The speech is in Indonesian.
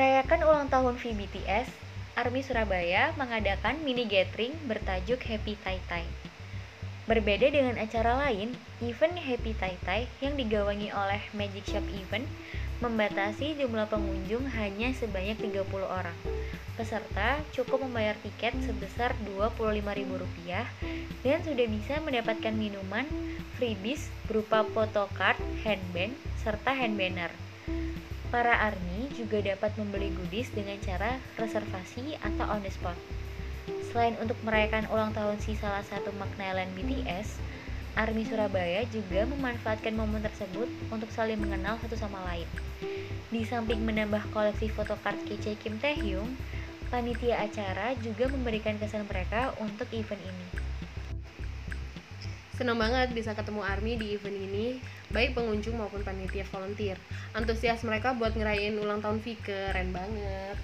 Rayakan ulang tahun VBTS, Army Surabaya mengadakan mini gathering bertajuk Happy Tai Tai. Berbeda dengan acara lain, event Happy Tai Tai yang digawangi oleh Magic Shop Event membatasi jumlah pengunjung hanya sebanyak 30 orang. Peserta cukup membayar tiket sebesar Rp25.000 dan sudah bisa mendapatkan minuman, freebies berupa photocard, handband, serta hand banner. Para ARMY juga dapat membeli goodies dengan cara reservasi atau on the spot. Selain untuk merayakan ulang tahun si salah satu McNailan BTS, ARMY Surabaya juga memanfaatkan momen tersebut untuk saling mengenal satu sama lain. Di samping menambah koleksi photocard kece Kim Taehyung, panitia acara juga memberikan kesan mereka untuk event ini. Senang banget bisa ketemu ARMY di event ini, baik pengunjung maupun panitia volunteer. Antusias mereka buat ngerayain ulang tahun V keren banget.